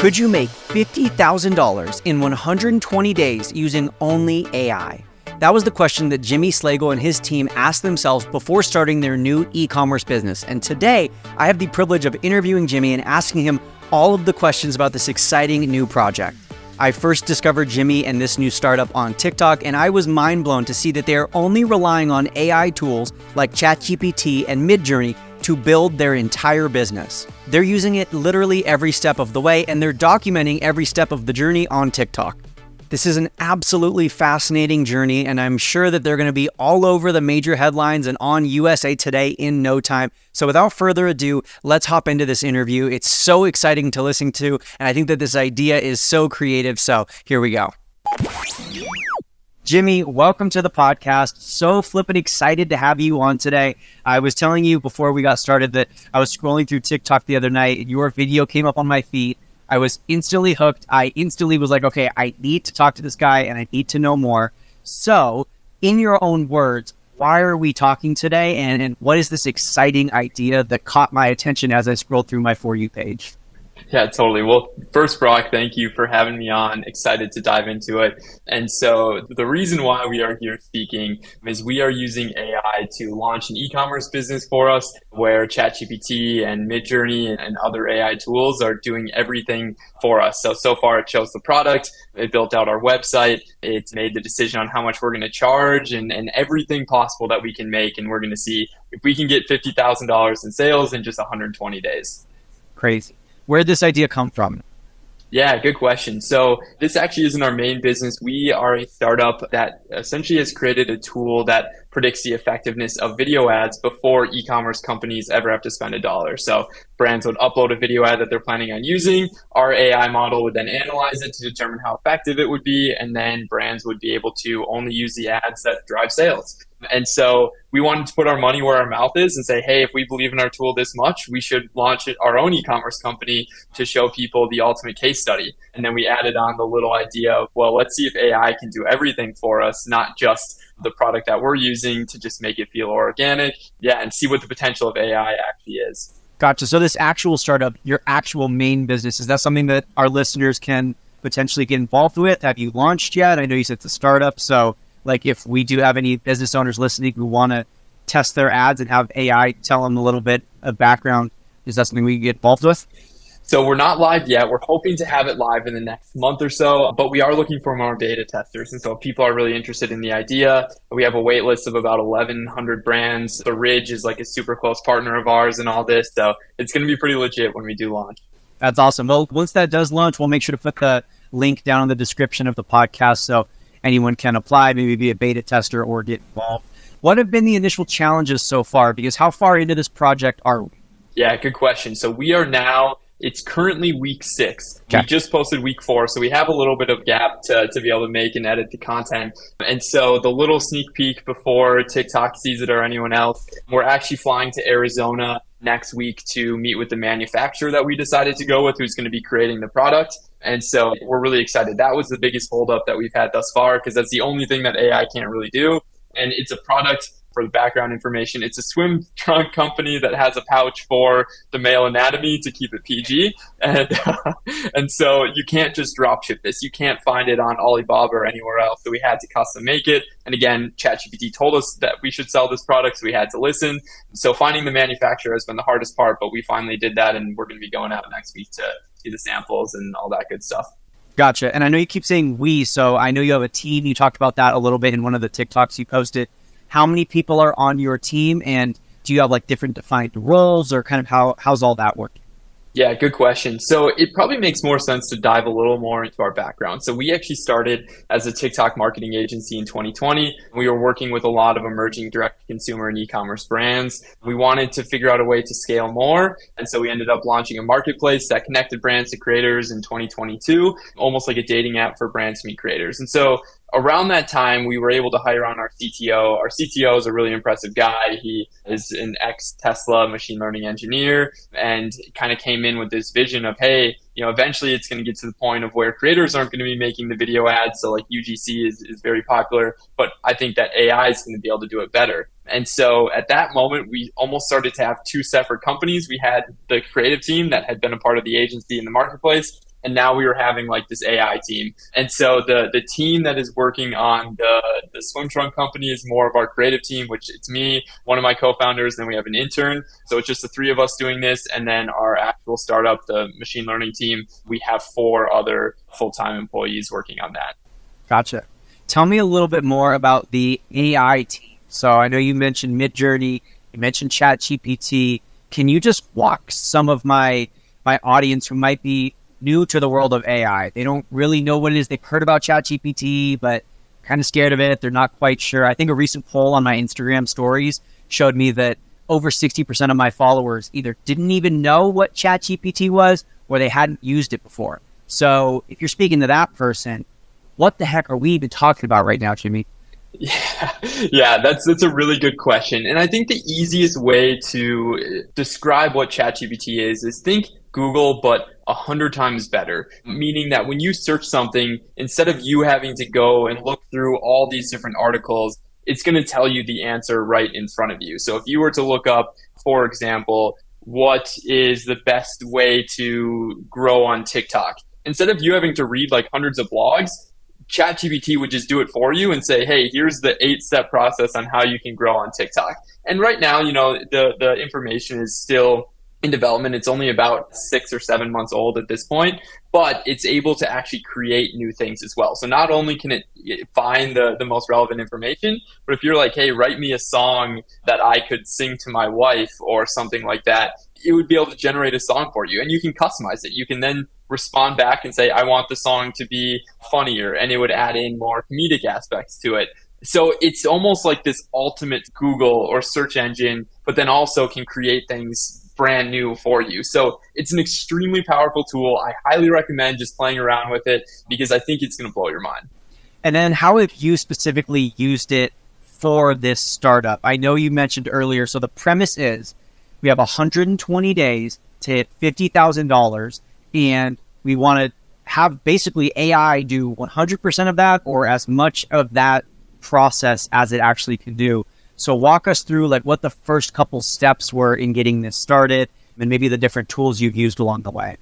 Could you make $50,000 in 120 days using only AI? That was the question that Jimmy Slagle and his team asked themselves before starting their new e commerce business. And today, I have the privilege of interviewing Jimmy and asking him all of the questions about this exciting new project. I first discovered Jimmy and this new startup on TikTok, and I was mind blown to see that they are only relying on AI tools like ChatGPT and Midjourney to build their entire business. They're using it literally every step of the way, and they're documenting every step of the journey on TikTok. This is an absolutely fascinating journey, and I'm sure that they're going to be all over the major headlines and on USA Today in no time. So, without further ado, let's hop into this interview. It's so exciting to listen to, and I think that this idea is so creative. So, here we go. Jimmy, welcome to the podcast. So flippin' excited to have you on today. I was telling you before we got started that I was scrolling through TikTok the other night. And your video came up on my feed. I was instantly hooked. I instantly was like, okay, I need to talk to this guy and I need to know more. So, in your own words, why are we talking today? And, and what is this exciting idea that caught my attention as I scrolled through my For You page? Yeah, totally. Well, first, Brock, thank you for having me on. Excited to dive into it. And so, the reason why we are here speaking is we are using AI to launch an e commerce business for us where ChatGPT and Midjourney and other AI tools are doing everything for us. So, so far, it chose the product, it built out our website, it's made the decision on how much we're going to charge and, and everything possible that we can make. And we're going to see if we can get $50,000 in sales in just 120 days. Crazy. Where did this idea come from? Yeah, good question. So this actually isn't our main business. We are a startup that essentially has created a tool that predicts the effectiveness of video ads before e-commerce companies ever have to spend a dollar. So brands would upload a video ad that they're planning on using. Our AI model would then analyze it to determine how effective it would be. And then brands would be able to only use the ads that drive sales. And so we wanted to put our money where our mouth is and say, hey, if we believe in our tool this much, we should launch our own e commerce company to show people the ultimate case study. And then we added on the little idea of, well, let's see if AI can do everything for us, not just the product that we're using to just make it feel organic. Yeah, and see what the potential of AI actually is. Gotcha. So, this actual startup, your actual main business, is that something that our listeners can potentially get involved with? Have you launched yet? I know you said it's a startup. So, like if we do have any business owners listening who want to test their ads and have AI tell them a little bit of background, is that something we can get involved with? So we're not live yet. We're hoping to have it live in the next month or so, but we are looking for more beta testers. And so if people are really interested in the idea, we have a wait list of about 1,100 brands. The Ridge is like a super close partner of ours and all this. So it's going to be pretty legit when we do launch. That's awesome. Well, once that does launch, we'll make sure to put the link down in the description of the podcast. So anyone can apply, maybe be a beta tester or get involved. What have been the initial challenges so far? Because how far into this project are we? Yeah, good question. So we are now, it's currently week six. Okay. We just posted week four, so we have a little bit of gap to, to be able to make and edit the content. And so the little sneak peek before TikTok sees it or anyone else, we're actually flying to Arizona next week to meet with the manufacturer that we decided to go with who's going to be creating the product. And so we're really excited. That was the biggest holdup that we've had thus far because that's the only thing that AI can't really do. And it's a product for the background information. It's a swim trunk company that has a pouch for the male anatomy to keep it PG. And, uh, and so you can't just drop ship this. You can't find it on Alibaba or anywhere else. So we had to custom make it. And again, ChatGPT told us that we should sell this product. So we had to listen. So finding the manufacturer has been the hardest part, but we finally did that. And we're going to be going out next week to the samples and all that good stuff. Gotcha. And I know you keep saying we, so I know you have a team. You talked about that a little bit in one of the TikToks you posted. How many people are on your team, and do you have like different defined roles, or kind of how how's all that working? Yeah, good question. So it probably makes more sense to dive a little more into our background. So we actually started as a TikTok marketing agency in 2020. We were working with a lot of emerging direct consumer and e-commerce brands. We wanted to figure out a way to scale more. And so we ended up launching a marketplace that connected brands to creators in 2022, almost like a dating app for brands to meet creators. And so around that time, we were able to hire on our CTO. Our CTO is a really impressive guy. He is an ex Tesla machine learning engineer and kind of came in with this vision of, hey, you know, eventually it's going to get to the point of where creators aren't going to be making the video ads. So like UGC is, is very popular, but I think that AI is going to be able to do it better. And so at that moment, we almost started to have two separate companies. We had the creative team that had been a part of the agency in the marketplace, and now we were having like this AI team. And so the the team that is working on the the swim trunk company is more of our creative team, which it's me, one of my co-founders, then we have an intern. So it's just the three of us doing this, and then our actual startup, the machine learning team, we have four other full time employees working on that. Gotcha. Tell me a little bit more about the AI team. So I know you mentioned Midjourney, you mentioned ChatGPT. Can you just walk some of my my audience who might be new to the world of AI. They don't really know what it is. They've heard about ChatGPT, but kind of scared of it. They're not quite sure. I think a recent poll on my Instagram stories showed me that over 60% of my followers either didn't even know what ChatGPT was or they hadn't used it before. So if you're speaking to that person, what the heck are we even talking about right now, Jimmy? Yeah, yeah, that's that's a really good question, and I think the easiest way to describe what ChatGPT is is think Google, but a hundred times better. Meaning that when you search something, instead of you having to go and look through all these different articles, it's going to tell you the answer right in front of you. So if you were to look up, for example, what is the best way to grow on TikTok, instead of you having to read like hundreds of blogs, ChatGPT would just do it for you and say, "Hey, here's the eight-step process on how you can grow on TikTok." And right now, you know, the the information is still in development. It's only about six or seven months old at this point, but it's able to actually create new things as well. So not only can it find the, the most relevant information, but if you're like, hey, write me a song that I could sing to my wife or something like that, it would be able to generate a song for you and you can customize it. You can then respond back and say, I want the song to be funnier and it would add in more comedic aspects to it. So it's almost like this ultimate Google or search engine, but then also can create things brand new for you. So it's an extremely powerful tool. I highly recommend just playing around with it because I think it's going to blow your mind. And then how have you specifically used it for this startup? I know you mentioned earlier. So the premise is we have 120 days to hit $50,000 and we want to have basically AI do 100% of that or as much of that process as it actually can do. So walk us through like what the first couple steps were in getting this started and maybe the different tools you've used along the way.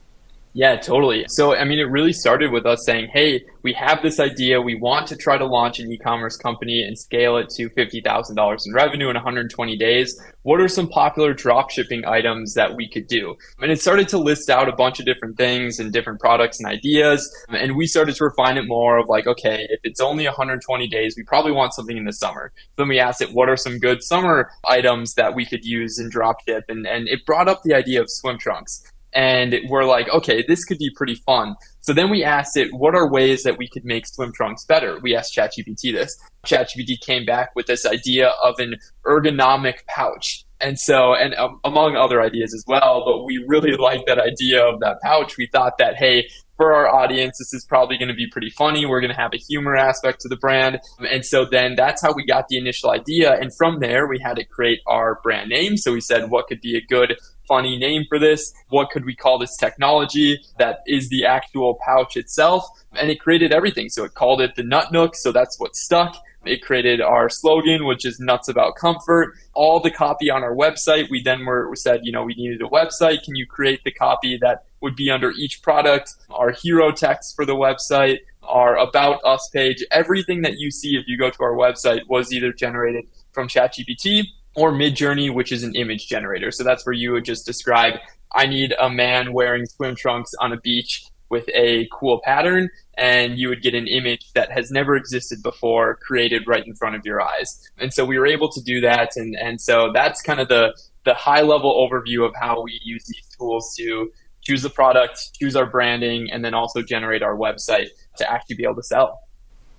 Yeah, totally. So, I mean, it really started with us saying, hey, we have this idea. We want to try to launch an e commerce company and scale it to $50,000 in revenue in 120 days. What are some popular drop shipping items that we could do? And it started to list out a bunch of different things and different products and ideas. And we started to refine it more of like, okay, if it's only 120 days, we probably want something in the summer. Then we asked it, what are some good summer items that we could use in drop ship? And, and it brought up the idea of swim trunks and we're like, okay, this could be pretty fun. So then we asked it, what are ways that we could make swim trunks better? We asked ChatGPT this. ChatGPT came back with this idea of an ergonomic pouch. And so, and um, among other ideas as well, but we really liked that idea of that pouch. We thought that, hey, for our audience, this is probably going to be pretty funny. We're going to have a humor aspect to the brand. And so then that's how we got the initial idea. And from there, we had to create our brand name. So we said, what could be a good funny name for this? What could we call this technology that is the actual pouch itself? And it created everything. So it called it the Nut Nook. So that's what stuck. It created our slogan, which is nuts about comfort. All the copy on our website. We then were said, you know, we needed a website. Can you create the copy that would be under each product? Our hero text for the website, our about us page, everything that you see if you go to our website was either generated from ChatGPT or Midjourney, which is an image generator. So that's where you would just describe, I need a man wearing swim trunks on a beach with a cool pattern, and you would get an image that has never existed before created right in front of your eyes. And so we were able to do that, and, and so that's kind of the, the high level overview of how we use these tools to choose the product, choose our branding, and then also generate our website to actually be able to sell.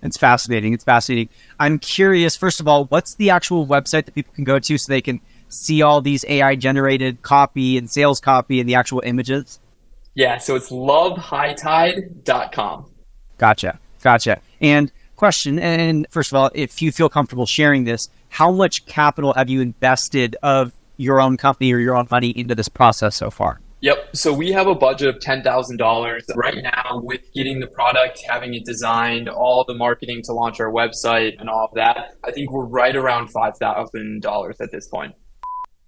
It's fascinating. It's fascinating. I'm curious, first of all, what's the actual website that people can go to so they can see all these AI generated copy and sales copy and the actual images? Yeah, so it's lovehighTide.com. Gotcha. Gotcha. And question, and first of all, if you feel comfortable sharing this, how much capital have you invested of your own company or your own money into this process so far? Yep. So we have a budget of $10,000 right now with getting the product, having it designed, all the marketing to launch our website and all of that. I think we're right around $5,000 at this point.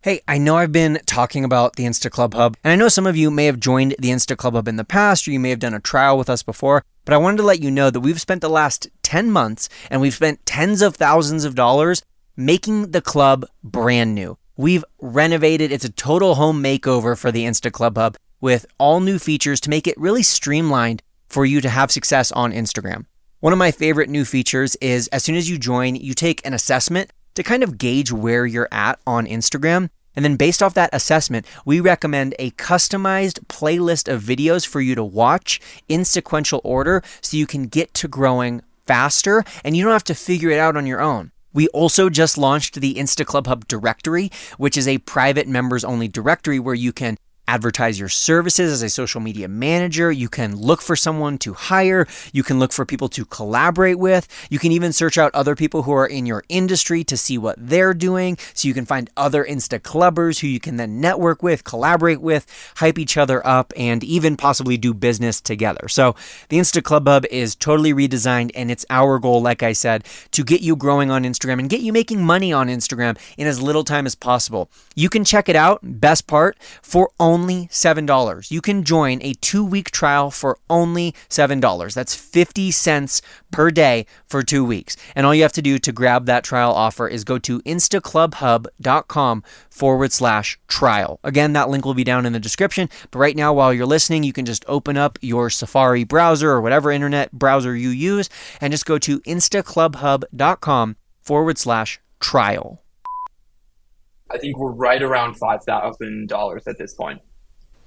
Hey, I know I've been talking about the Insta Club Hub, and I know some of you may have joined the Insta Club Hub in the past, or you may have done a trial with us before, but I wanted to let you know that we've spent the last 10 months and we've spent tens of thousands of dollars making the club brand new. We've renovated. It's a total home makeover for the Insta Club Hub with all new features to make it really streamlined for you to have success on Instagram. One of my favorite new features is as soon as you join, you take an assessment to kind of gauge where you're at on Instagram. And then, based off that assessment, we recommend a customized playlist of videos for you to watch in sequential order so you can get to growing faster and you don't have to figure it out on your own. We also just launched the Insta Club Hub directory, which is a private members only directory where you can advertise your services as a social media manager. You can look for someone to hire. You can look for people to collaborate with. You can even search out other people who are in your industry to see what they're doing. So you can find other Insta Clubbers who you can then network with, collaborate with, hype each other up, and even possibly do business together. So the Insta Club Hub is totally redesigned, and it's our goal, like I said, to get you growing on Instagram and get you making money on Instagram in as little time as possible. You can check it out, best part, for only only $7. You can join a two week trial for only $7. That's 50 cents per day for two weeks. And all you have to do to grab that trial offer is go to instaclubhub.com forward slash trial. Again, that link will be down in the description. But right now, while you're listening, you can just open up your Safari browser or whatever internet browser you use and just go to instaclubhub.com forward slash trial. I think we're right around $5,000 at this point.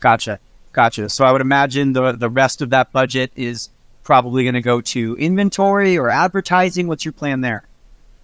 Gotcha. Gotcha. So I would imagine the the rest of that budget is probably going to go to inventory or advertising. What's your plan there?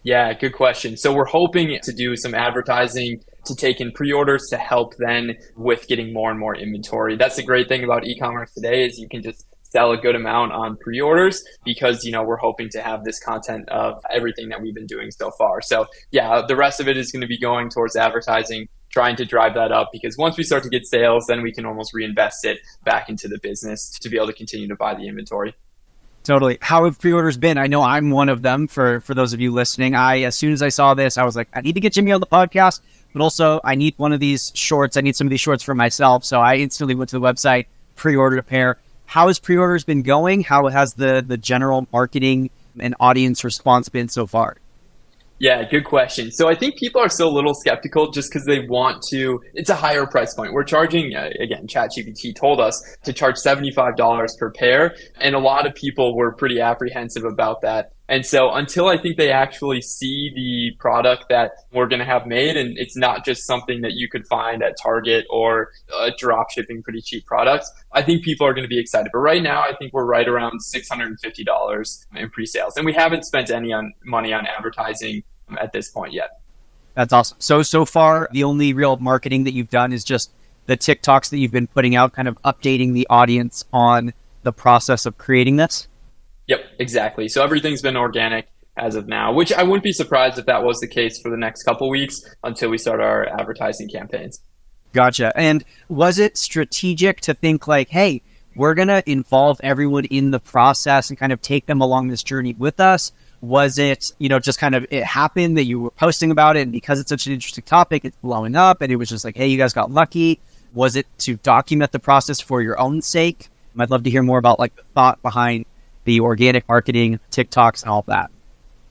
Yeah, good question. So we're hoping to do some advertising to take in pre-orders to help then with getting more and more inventory. That's the great thing about e-commerce today is you can just sell a good amount on pre-orders because you know we're hoping to have this content of everything that we've been doing so far. So yeah, the rest of it is going to be going towards advertising trying to drive that up because once we start to get sales, then we can almost reinvest it back into the business to be able to continue to buy the inventory. Totally. How have pre-orders been? I know I'm one of them for for those of you listening. I as soon as I saw this, I was like, I need to get Jimmy on the podcast, but also I need one of these shorts. I need some of these shorts for myself. So I instantly went to the website, pre-ordered a pair. How has pre-orders been going? How has the the general marketing and audience response been so far? Yeah, good question. So I think people are still a little skeptical just because they want to. It's a higher price point. We're charging uh, again. ChatGPT told us to charge seventy five dollars per pair, and a lot of people were pretty apprehensive about that. And so until I think they actually see the product that we're going to have made, and it's not just something that you could find at Target or uh, drop shipping pretty cheap products, I think people are going to be excited. But right now, I think we're right around $650 in pre-sales, and we haven't spent any on money on advertising at this point yet. That's awesome. So so far, the only real marketing that you've done is just the TikToks that you've been putting out, kind of updating the audience on the process of creating this. Yep, exactly. So everything's been organic as of now, which I wouldn't be surprised if that was the case for the next couple weeks until we start our advertising campaigns. Gotcha. And was it strategic to think like, hey, we're going to involve everyone in the process and kind of take them along this journey with us? Was it, you know, just kind of it happened that you were posting about it and because it's such an interesting topic, it's blowing up and it was just like, hey, you guys got lucky? Was it to document the process for your own sake? I'd love to hear more about like the thought behind the organic marketing, TikToks, and all that.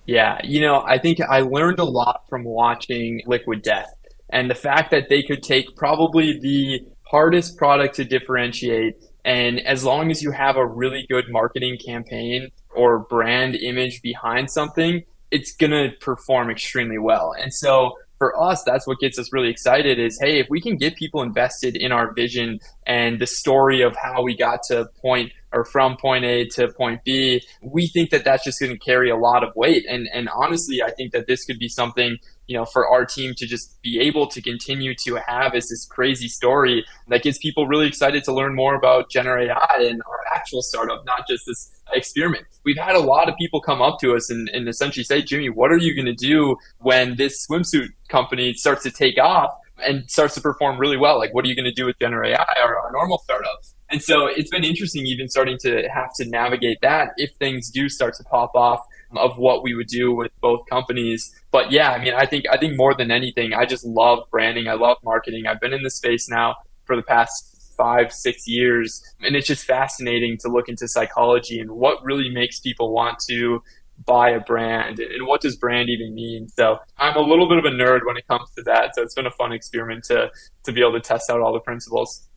Yeah, you know, I think I learned a lot from watching Liquid Death and the fact that they could take probably the hardest product to differentiate and as long as you have a really good marketing campaign or brand image behind something, it's going to perform extremely well. And so for us, that's what gets us really excited is, hey, if we can get people invested in our vision and the story of how we got to point or from point A to point B, we think that that's just going to carry a lot of weight. And, and honestly, I think that this could be something you know, for our team to just be able to continue to have as this crazy story that gets people really excited to learn more about Gener AI and our actual startup, not just this experiment. We've had a lot of people come up to us and, and essentially say, Jimmy, what are you going to do when this swimsuit company starts to take off and starts to perform really well? Like, what are you going to do with Gener AI or our normal startups? And so it's been interesting even starting to have to navigate that if things do start to pop off of what we would do with both companies. But yeah, I mean, I think I think more than anything, I just love branding. I love marketing. I've been in this space now for the past five, six years, and it's just fascinating to look into psychology and what really makes people want to buy a brand and what does brand even mean. So I'm a little bit of a nerd when it comes to that. So it's been a fun experiment to to be able to test out all the principles.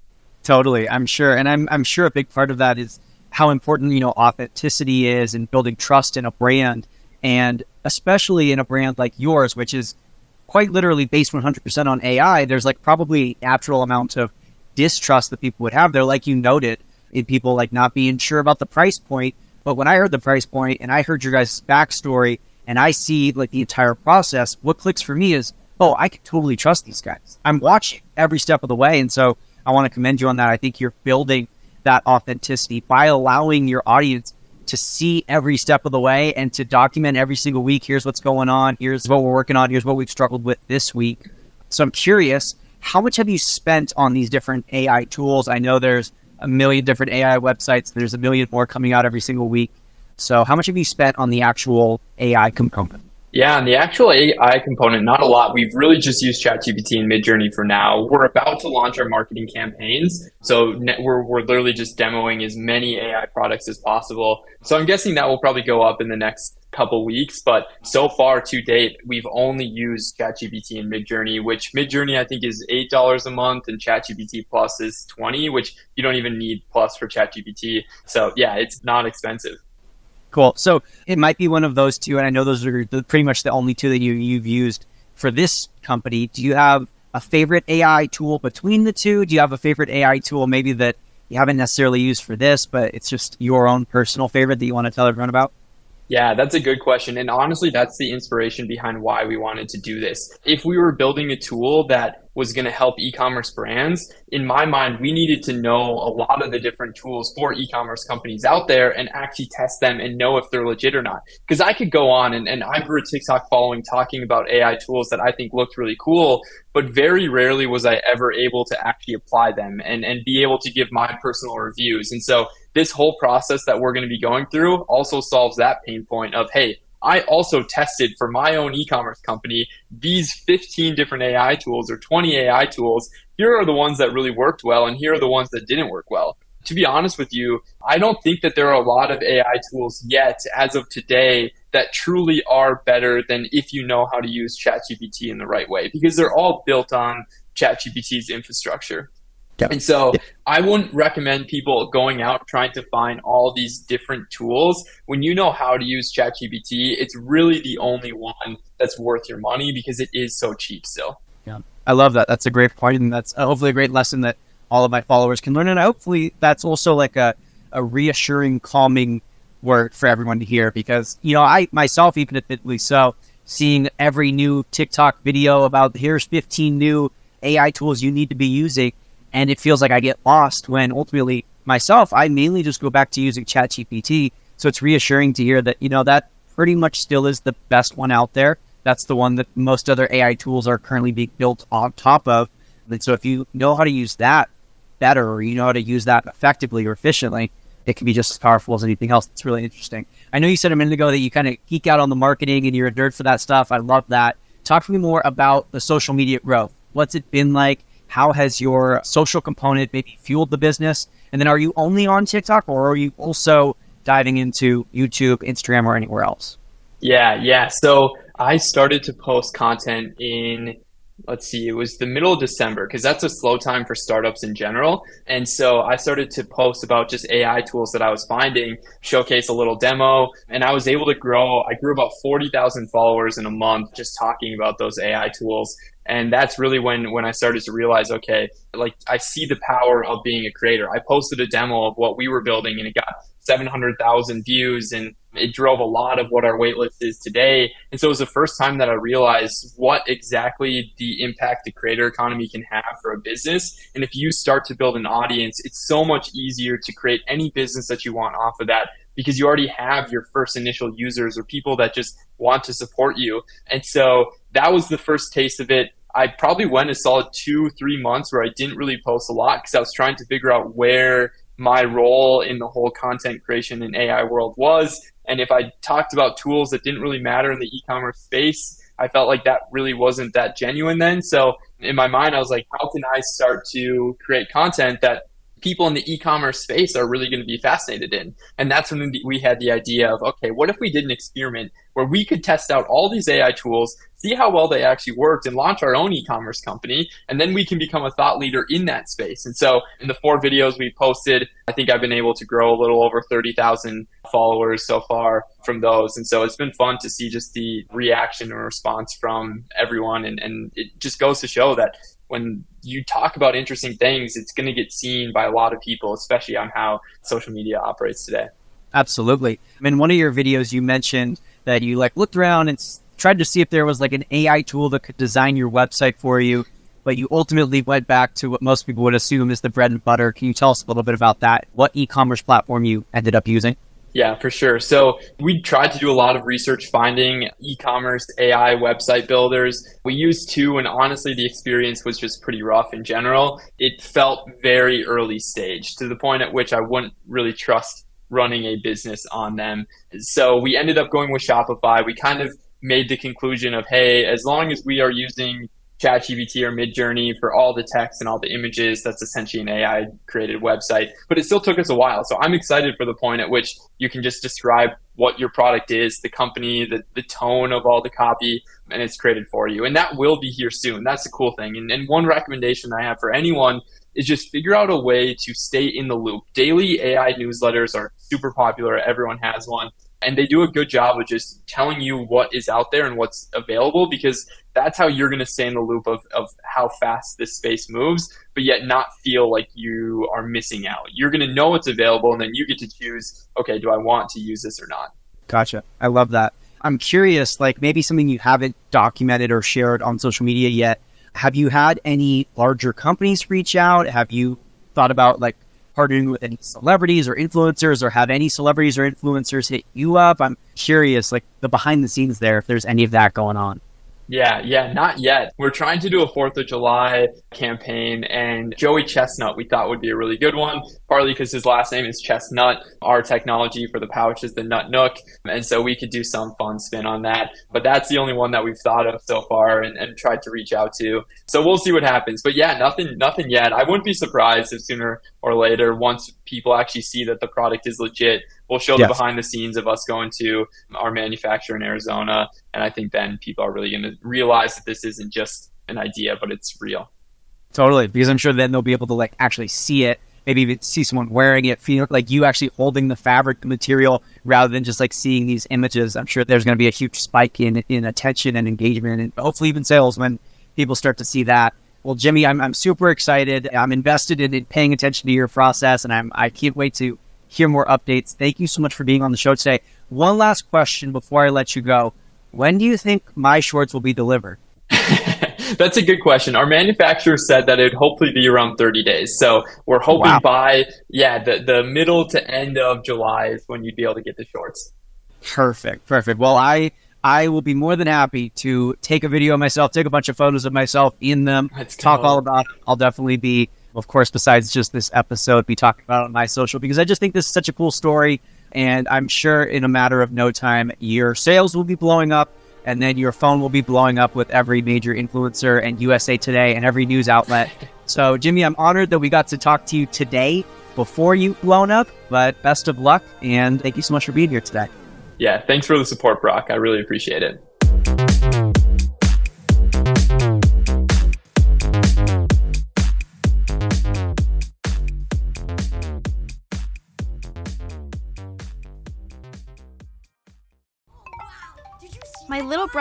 Totally, I'm sure, and I'm I'm sure a big part of that is how important you know authenticity is and building trust in a brand and especially in a brand like yours which is quite literally based 100% on ai there's like probably natural amount of distrust that people would have there like you noted in people like not being sure about the price point but when i heard the price point and i heard your guys backstory and i see like the entire process what clicks for me is oh i can totally trust these guys i'm watching every step of the way and so i want to commend you on that i think you're building that authenticity by allowing your audience to see every step of the way and to document every single week. Here's what's going on. Here's what we're working on. Here's what we've struggled with this week. So I'm curious, how much have you spent on these different AI tools? I know there's a million different AI websites. There's a million more coming out every single week. So how much have you spent on the actual AI component? Yeah, and the actual AI component, not a lot. We've really just used ChatGPT and Midjourney for now. We're about to launch our marketing campaigns. So we're, we're literally just demoing as many AI products as possible. So I'm guessing that will probably go up in the next couple weeks. But so far to date, we've only used ChatGPT and Midjourney, which Midjourney I think is $8 a month and ChatGPT Plus is 20 which you don't even need Plus for ChatGPT. So yeah, it's not expensive. Cool. So it might be one of those two, and I know those are the, pretty much the only two that you you've used for this company. Do you have a favorite AI tool between the two? Do you have a favorite AI tool maybe that you haven't necessarily used for this, but it's just your own personal favorite that you want to tell everyone about? Yeah, that's a good question. And honestly, that's the inspiration behind why we wanted to do this. If we were building a tool that was going to help e-commerce brands, in my mind, we needed to know a lot of the different tools for e-commerce companies out there and actually test them and know if they're legit or not. Because I could go on and, and I grew a TikTok following talking about AI tools that I think looked really cool, but very rarely was I ever able to actually apply them and, and be able to give my personal reviews. And so this whole process that we're going to be going through also solves that pain point of, hey, I also tested for my own e-commerce company these 15 different AI tools or 20 AI tools. Here are the ones that really worked well, and here are the ones that didn't work well. To be honest with you, I don't think that there are a lot of AI tools yet, as of today, that truly are better than if you know how to use ChatGPT in the right way, because they're all built on ChatGPT's infrastructure. Yeah. And so yeah. I wouldn't recommend people going out trying to find all these different tools. When you know how to use ChatGPT, it's really the only one that's worth your money because it is so cheap still. Yeah. I love that. That's a great point, and that's uh, hopefully a great lesson that all of my followers can learn. And hopefully that's also like a, a reassuring, calming word for everyone to hear because, you know, I myself, even admittedly so, seeing every new TikTok video about here's 15 new AI tools you need to be using and it feels like I get lost when ultimately myself, I mainly just go back to using ChatGPT. So it's reassuring to hear that, you know, that pretty much still is the best one out there. That's the one that most other AI tools are currently being built on top of. And so if you know how to use that better or you know how to use that effectively or efficiently, it can be just as powerful as anything else. It's really interesting. I know you said a minute ago that you kind of geek out on the marketing and you're a nerd for that stuff. I love that. Talk to me more about the social media growth. What's it been like? How has your social component maybe fueled the business? And then are you only on TikTok or are you also diving into YouTube, Instagram, or anywhere else? Yeah, yeah. So I started to post content in let's see, it was the middle of December because that's a slow time for startups in general. And so I started to post about just AI tools that I was finding, showcase a little demo, and I was able to grow. I grew about 40,000 followers in a month just talking about those AI tools. And that's really when, when I started to realize, okay, like I see the power of being a creator. I posted a demo of what we were building and it got 700,000 views and it drove a lot of what our waitlist is today. And so it was the first time that I realized what exactly the impact the creator economy can have for a business. And if you start to build an audience, it's so much easier to create any business that you want off of that because you already have your first initial users or people that just want to support you. And so that was the first taste of it. I probably went a solid two, three months where I didn't really post a lot because I was trying to figure out where my role in the whole content creation and AI world was. And if I talked about tools that didn't really matter in the e-commerce space, I felt like that really wasn't that genuine then. So in my mind, I was like, how can I start to create content that people in the e-commerce space are really going to be fascinated in. And that's when we had the idea of, okay, what if we did an experiment where we could test out all these AI tools, see how well they actually worked and launch our own e-commerce company. And then we can become a thought leader in that space. And so in the four videos we posted, I think I've been able to grow a little over 30,000 followers so far from those. And so it's been fun to see just the reaction and response from everyone. And, and it just goes to show that when you talk about interesting things, it's going to get seen by a lot of people, especially on how social media operates today. Absolutely. I mean, one of your videos, you mentioned that you like looked around and tried to see if there was like an AI tool that could design your website for you, but you ultimately went back to what most people would assume is the bread and butter. Can you tell us a little bit about that? What e-commerce platform you ended up using? Yeah, for sure. So we tried to do a lot of research finding e-commerce AI website builders. We used two and honestly the experience was just pretty rough in general. It felt very early stage to the point at which I wouldn't really trust running a business on them. So we ended up going with Shopify. We kind of made the conclusion of, hey, as long as we are using ChatGPT or Midjourney for all the text and all the images. That's essentially an AI created website, but it still took us a while. So I'm excited for the point at which you can just describe what your product is, the company, the, the tone of all the copy, and it's created for you. And that will be here soon. That's the cool thing. And, and one recommendation I have for anyone is just figure out a way to stay in the loop. Daily AI newsletters are super popular. Everyone has one and they do a good job of just telling you what is out there and what's available because that's how you're going to stay in the loop of, of how fast this space moves but yet not feel like you are missing out. You're going to know what's available and then you get to choose okay do i want to use this or not? Gotcha. I love that. I'm curious like maybe something you haven't documented or shared on social media yet. Have you had any larger companies reach out? Have you thought about like partnering with any celebrities or influencers or have any celebrities or influencers hit you up? I'm curious, like the behind the scenes there, if there's any of that going on. Yeah, yeah, not yet. We're trying to do a 4th of July campaign, and Joey Chestnut we thought would be a really good one, partly because his last name is Chestnut. Our technology for the pouch is the Nut Nook, and so we could do some fun spin on that. But that's the only one that we've thought of so far and, and tried to reach out to. So we'll see what happens. But yeah, nothing, nothing yet. I wouldn't be surprised if sooner or later, once people actually see that the product is legit, we'll show yes. the behind the scenes of us going to our manufacturer in Arizona. And I think then people are really going to realize that this isn't just an idea, but it's real. Totally. Because I'm sure then they'll be able to like actually see it, maybe even see someone wearing it, feel like you actually holding the fabric, material, rather than just like seeing these images. I'm sure there's going to be a huge spike in, in attention and engagement and hopefully even sales when people start to see that. Well, Jimmy, I'm, I'm super excited. I'm invested in, in paying attention to your process, and I'm I can't wait to hear more updates. Thank you so much for being on the show today. One last question before I let you go: When do you think my shorts will be delivered? That's a good question. Our manufacturer said that it'd hopefully be around 30 days. So we're hoping wow. by yeah the the middle to end of July is when you'd be able to get the shorts. Perfect, perfect. Well, I I will be more than happy to take a video of myself, take a bunch of photos of myself in them, Let's talk go. all about it. I'll definitely be, of course, besides just this episode, be talking about it on my social because I just think this is such a cool story. And I'm sure in a matter of no time, your sales will be blowing up and then your phone will be blowing up with every major influencer and USA Today and every news outlet. so, Jimmy, I'm honored that we got to talk to you today before you blown up, but best of luck and thank you so much for being here today yeah, thanks for the support, Brock. I really appreciate it.